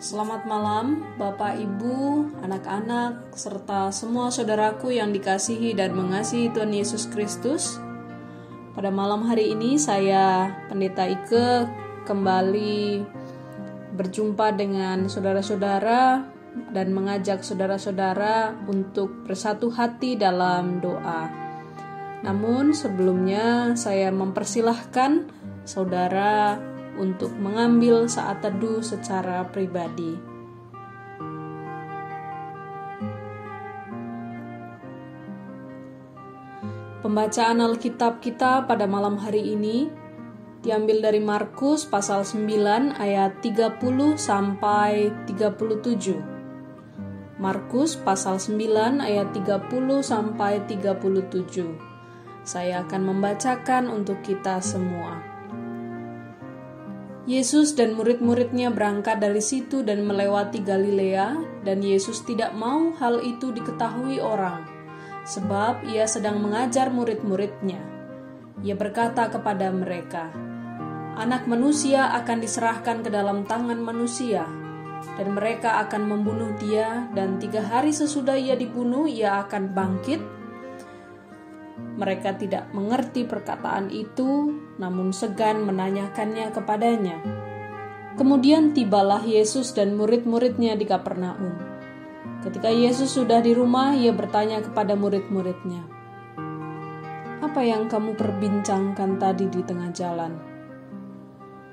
Selamat malam, Bapak, Ibu, anak-anak, serta semua saudaraku yang dikasihi dan mengasihi Tuhan Yesus Kristus. Pada malam hari ini, saya, Pendeta Ike, kembali berjumpa dengan saudara-saudara dan mengajak saudara-saudara untuk bersatu hati dalam doa. Namun, sebelumnya saya mempersilahkan saudara untuk mengambil saat teduh secara pribadi. Pembacaan Alkitab kita pada malam hari ini diambil dari Markus pasal 9 ayat 30 sampai 37. Markus pasal 9 ayat 30 sampai 37. Saya akan membacakan untuk kita semua. Yesus dan murid-muridnya berangkat dari situ dan melewati Galilea, dan Yesus tidak mau hal itu diketahui orang, sebab ia sedang mengajar murid-muridnya. Ia berkata kepada mereka, "Anak manusia akan diserahkan ke dalam tangan manusia, dan mereka akan membunuh dia, dan tiga hari sesudah ia dibunuh, ia akan bangkit." Mereka tidak mengerti perkataan itu, namun segan menanyakannya kepadanya. Kemudian tibalah Yesus dan murid-muridnya di Kapernaum. Ketika Yesus sudah di rumah, ia bertanya kepada murid-muridnya, "Apa yang kamu perbincangkan tadi di tengah jalan?"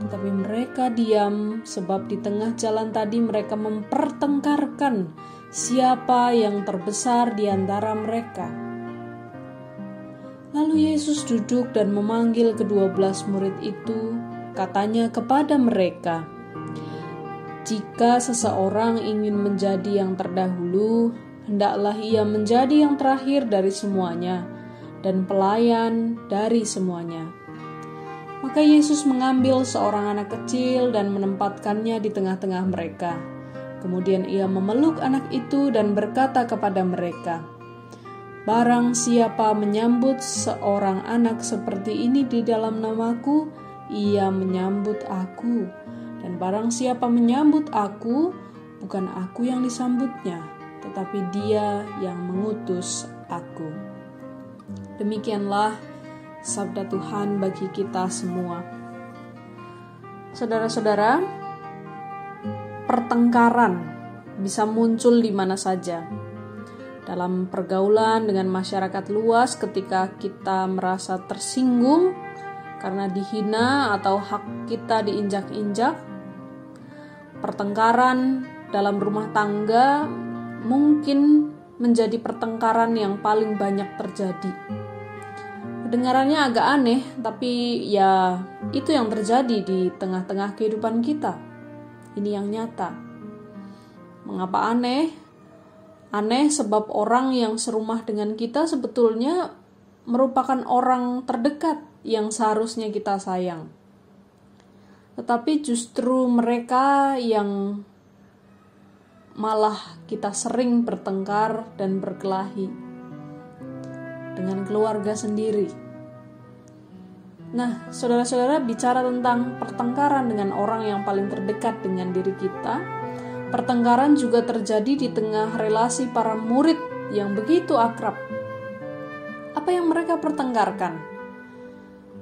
Tetapi mereka diam, sebab di tengah jalan tadi mereka mempertengkarkan siapa yang terbesar di antara mereka. Lalu Yesus duduk dan memanggil kedua belas murid itu, katanya kepada mereka, "Jika seseorang ingin menjadi yang terdahulu, hendaklah ia menjadi yang terakhir dari semuanya dan pelayan dari semuanya." Maka Yesus mengambil seorang anak kecil dan menempatkannya di tengah-tengah mereka. Kemudian ia memeluk anak itu dan berkata kepada mereka, Barang siapa menyambut seorang anak seperti ini di dalam namaku, ia menyambut aku. Dan barang siapa menyambut aku, bukan aku yang disambutnya, tetapi dia yang mengutus aku. Demikianlah sabda Tuhan bagi kita semua. Saudara-saudara, pertengkaran bisa muncul di mana saja dalam pergaulan dengan masyarakat luas ketika kita merasa tersinggung karena dihina atau hak kita diinjak-injak. Pertengkaran dalam rumah tangga mungkin menjadi pertengkaran yang paling banyak terjadi. Kedengarannya agak aneh, tapi ya itu yang terjadi di tengah-tengah kehidupan kita. Ini yang nyata. Mengapa aneh? Aneh sebab orang yang serumah dengan kita sebetulnya merupakan orang terdekat yang seharusnya kita sayang. Tetapi justru mereka yang malah kita sering bertengkar dan berkelahi dengan keluarga sendiri. Nah, saudara-saudara bicara tentang pertengkaran dengan orang yang paling terdekat dengan diri kita, Pertengkaran juga terjadi di tengah relasi para murid yang begitu akrab. Apa yang mereka pertengkarkan?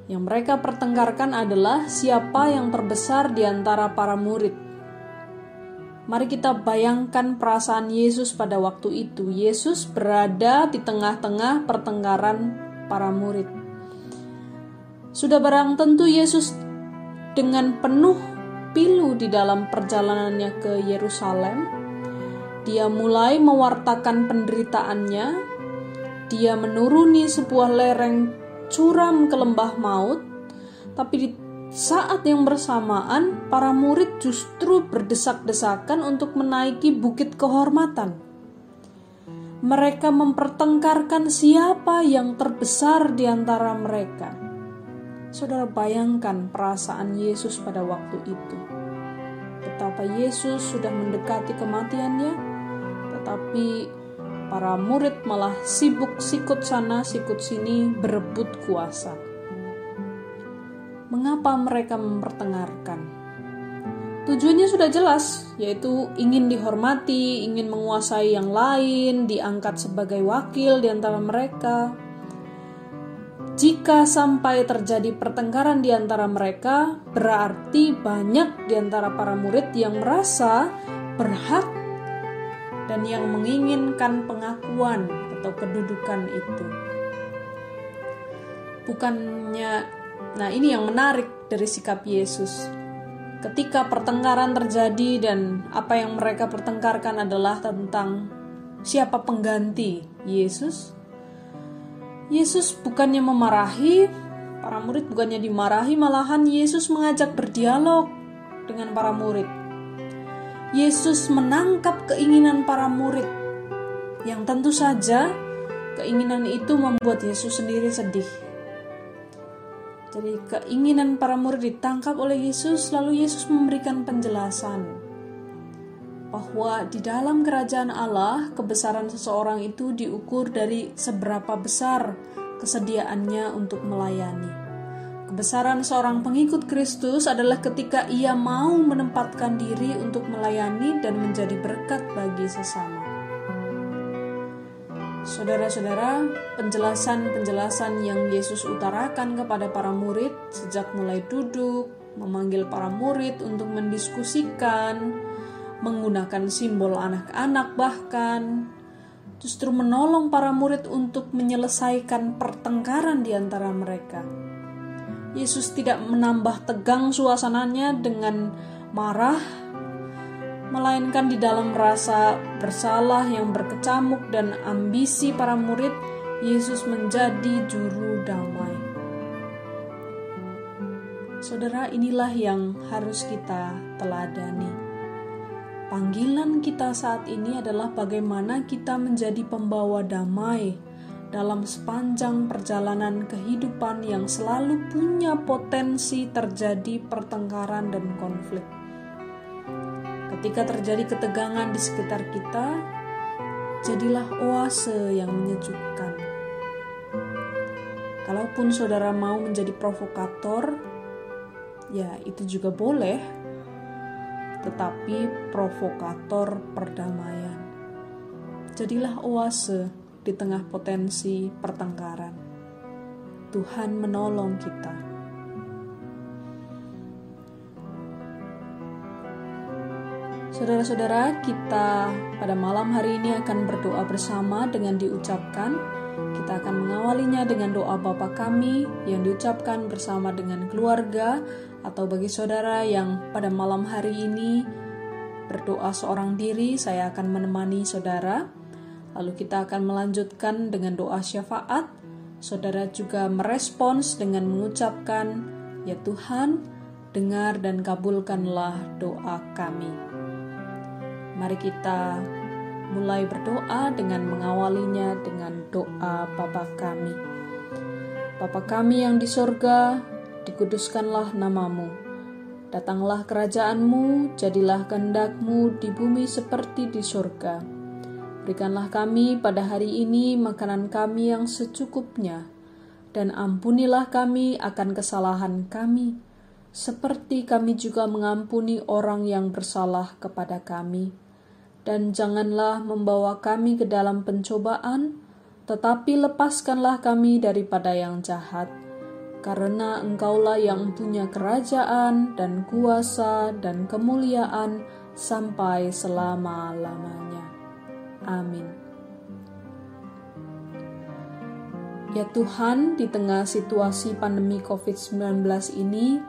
Yang mereka pertengkarkan adalah siapa yang terbesar di antara para murid. Mari kita bayangkan perasaan Yesus pada waktu itu. Yesus berada di tengah-tengah pertengkaran para murid. Sudah barang tentu Yesus dengan penuh pilu di dalam perjalanannya ke Yerusalem. Dia mulai mewartakan penderitaannya. Dia menuruni sebuah lereng curam ke lembah maut, tapi di saat yang bersamaan para murid justru berdesak-desakan untuk menaiki bukit kehormatan. Mereka mempertengkarkan siapa yang terbesar di antara mereka. Saudara bayangkan perasaan Yesus pada waktu itu. Betapa Yesus sudah mendekati kematiannya, tetapi para murid malah sibuk sikut sana, sikut sini, berebut kuasa. Mengapa mereka mempertengarkan? Tujuannya sudah jelas, yaitu ingin dihormati, ingin menguasai yang lain, diangkat sebagai wakil di antara mereka. Jika sampai terjadi pertengkaran di antara mereka, berarti banyak di antara para murid yang merasa berhak dan yang menginginkan pengakuan atau kedudukan itu. Bukannya, nah ini yang menarik dari sikap Yesus. Ketika pertengkaran terjadi dan apa yang mereka pertengkarkan adalah tentang siapa pengganti Yesus. Yesus bukannya memarahi, para murid bukannya dimarahi, malahan Yesus mengajak berdialog dengan para murid. Yesus menangkap keinginan para murid yang tentu saja keinginan itu membuat Yesus sendiri sedih. Jadi keinginan para murid ditangkap oleh Yesus lalu Yesus memberikan penjelasan bahwa di dalam kerajaan Allah kebesaran seseorang itu diukur dari seberapa besar kesediaannya untuk melayani. Kebesaran seorang pengikut Kristus adalah ketika ia mau menempatkan diri untuk melayani dan menjadi berkat bagi sesama. Saudara-saudara, penjelasan-penjelasan yang Yesus utarakan kepada para murid sejak mulai duduk, memanggil para murid untuk mendiskusikan, menggunakan simbol anak-anak bahkan, justru menolong para murid untuk menyelesaikan pertengkaran di antara mereka Yesus tidak menambah tegang suasananya dengan marah, melainkan di dalam rasa bersalah yang berkecamuk dan ambisi para murid, Yesus menjadi juru damai. Saudara, inilah yang harus kita teladani. Panggilan kita saat ini adalah bagaimana kita menjadi pembawa damai dalam sepanjang perjalanan kehidupan yang selalu punya potensi terjadi pertengkaran dan konflik. Ketika terjadi ketegangan di sekitar kita, jadilah oase yang menyejukkan. Kalaupun saudara mau menjadi provokator, ya itu juga boleh, tetapi provokator perdamaian. Jadilah oase di tengah potensi pertengkaran. Tuhan menolong kita. Saudara-saudara, kita pada malam hari ini akan berdoa bersama dengan diucapkan. Kita akan mengawalinya dengan doa Bapa kami yang diucapkan bersama dengan keluarga atau bagi saudara yang pada malam hari ini berdoa seorang diri, saya akan menemani saudara. Lalu kita akan melanjutkan dengan doa syafaat. Saudara juga merespons dengan mengucapkan, "Ya Tuhan, dengar dan kabulkanlah doa kami." Mari kita mulai berdoa dengan mengawalinya dengan doa Bapa kami. Bapa kami yang di sorga, dikuduskanlah namamu. Datanglah kerajaanmu, jadilah kehendakmu di bumi seperti di sorga. Berikanlah kami pada hari ini makanan kami yang secukupnya, dan ampunilah kami akan kesalahan kami, seperti kami juga mengampuni orang yang bersalah kepada kami. Dan janganlah membawa kami ke dalam pencobaan, tetapi lepaskanlah kami daripada yang jahat. Karena engkaulah yang punya kerajaan dan kuasa dan kemuliaan sampai selama-lamanya. Amin. Ya Tuhan, di tengah situasi pandemi COVID-19 ini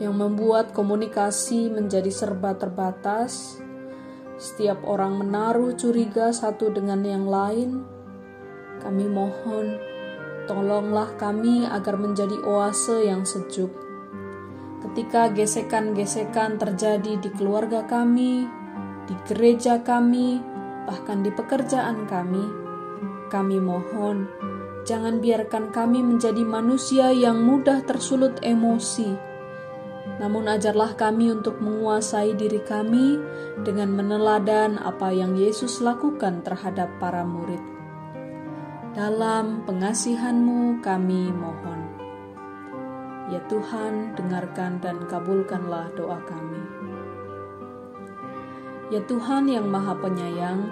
yang membuat komunikasi menjadi serba terbatas, setiap orang menaruh curiga satu dengan yang lain. Kami mohon, tolonglah kami agar menjadi oase yang sejuk. Ketika gesekan-gesekan terjadi di keluarga kami, di gereja kami, bahkan di pekerjaan kami. Kami mohon, jangan biarkan kami menjadi manusia yang mudah tersulut emosi. Namun ajarlah kami untuk menguasai diri kami dengan meneladan apa yang Yesus lakukan terhadap para murid. Dalam pengasihanmu kami mohon. Ya Tuhan, dengarkan dan kabulkanlah doa kami. Ya Tuhan yang Maha Penyayang,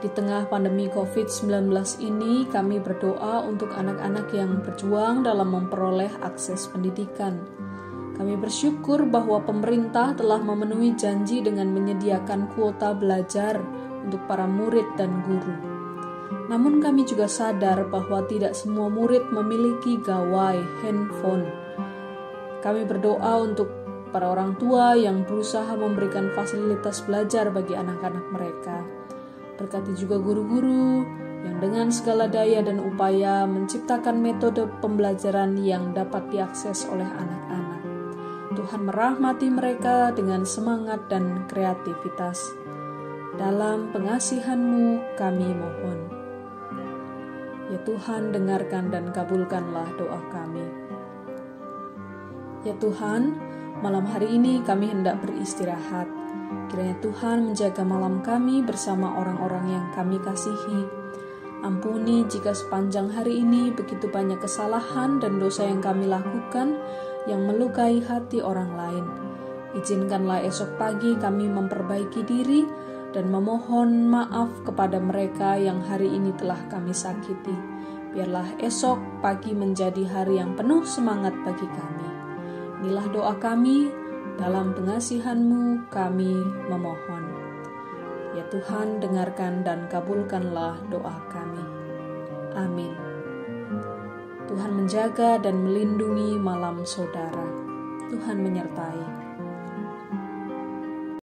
di tengah pandemi COVID-19 ini, kami berdoa untuk anak-anak yang berjuang dalam memperoleh akses pendidikan. Kami bersyukur bahwa pemerintah telah memenuhi janji dengan menyediakan kuota belajar untuk para murid dan guru. Namun, kami juga sadar bahwa tidak semua murid memiliki gawai handphone. Kami berdoa untuk para orang tua yang berusaha memberikan fasilitas belajar bagi anak-anak mereka. Berkati juga guru-guru yang dengan segala daya dan upaya menciptakan metode pembelajaran yang dapat diakses oleh anak-anak. Tuhan merahmati mereka dengan semangat dan kreativitas. Dalam pengasihan-Mu kami mohon. Ya Tuhan, dengarkan dan kabulkanlah doa kami. Ya Tuhan, Malam hari ini kami hendak beristirahat. Kiranya Tuhan menjaga malam kami bersama orang-orang yang kami kasihi. Ampuni jika sepanjang hari ini begitu banyak kesalahan dan dosa yang kami lakukan yang melukai hati orang lain. Izinkanlah esok pagi kami memperbaiki diri dan memohon maaf kepada mereka yang hari ini telah kami sakiti. Biarlah esok pagi menjadi hari yang penuh semangat bagi kami. Inilah doa kami, dalam pengasihan-Mu kami memohon. Ya Tuhan, dengarkan dan kabulkanlah doa kami. Amin. Tuhan menjaga dan melindungi malam saudara. Tuhan menyertai.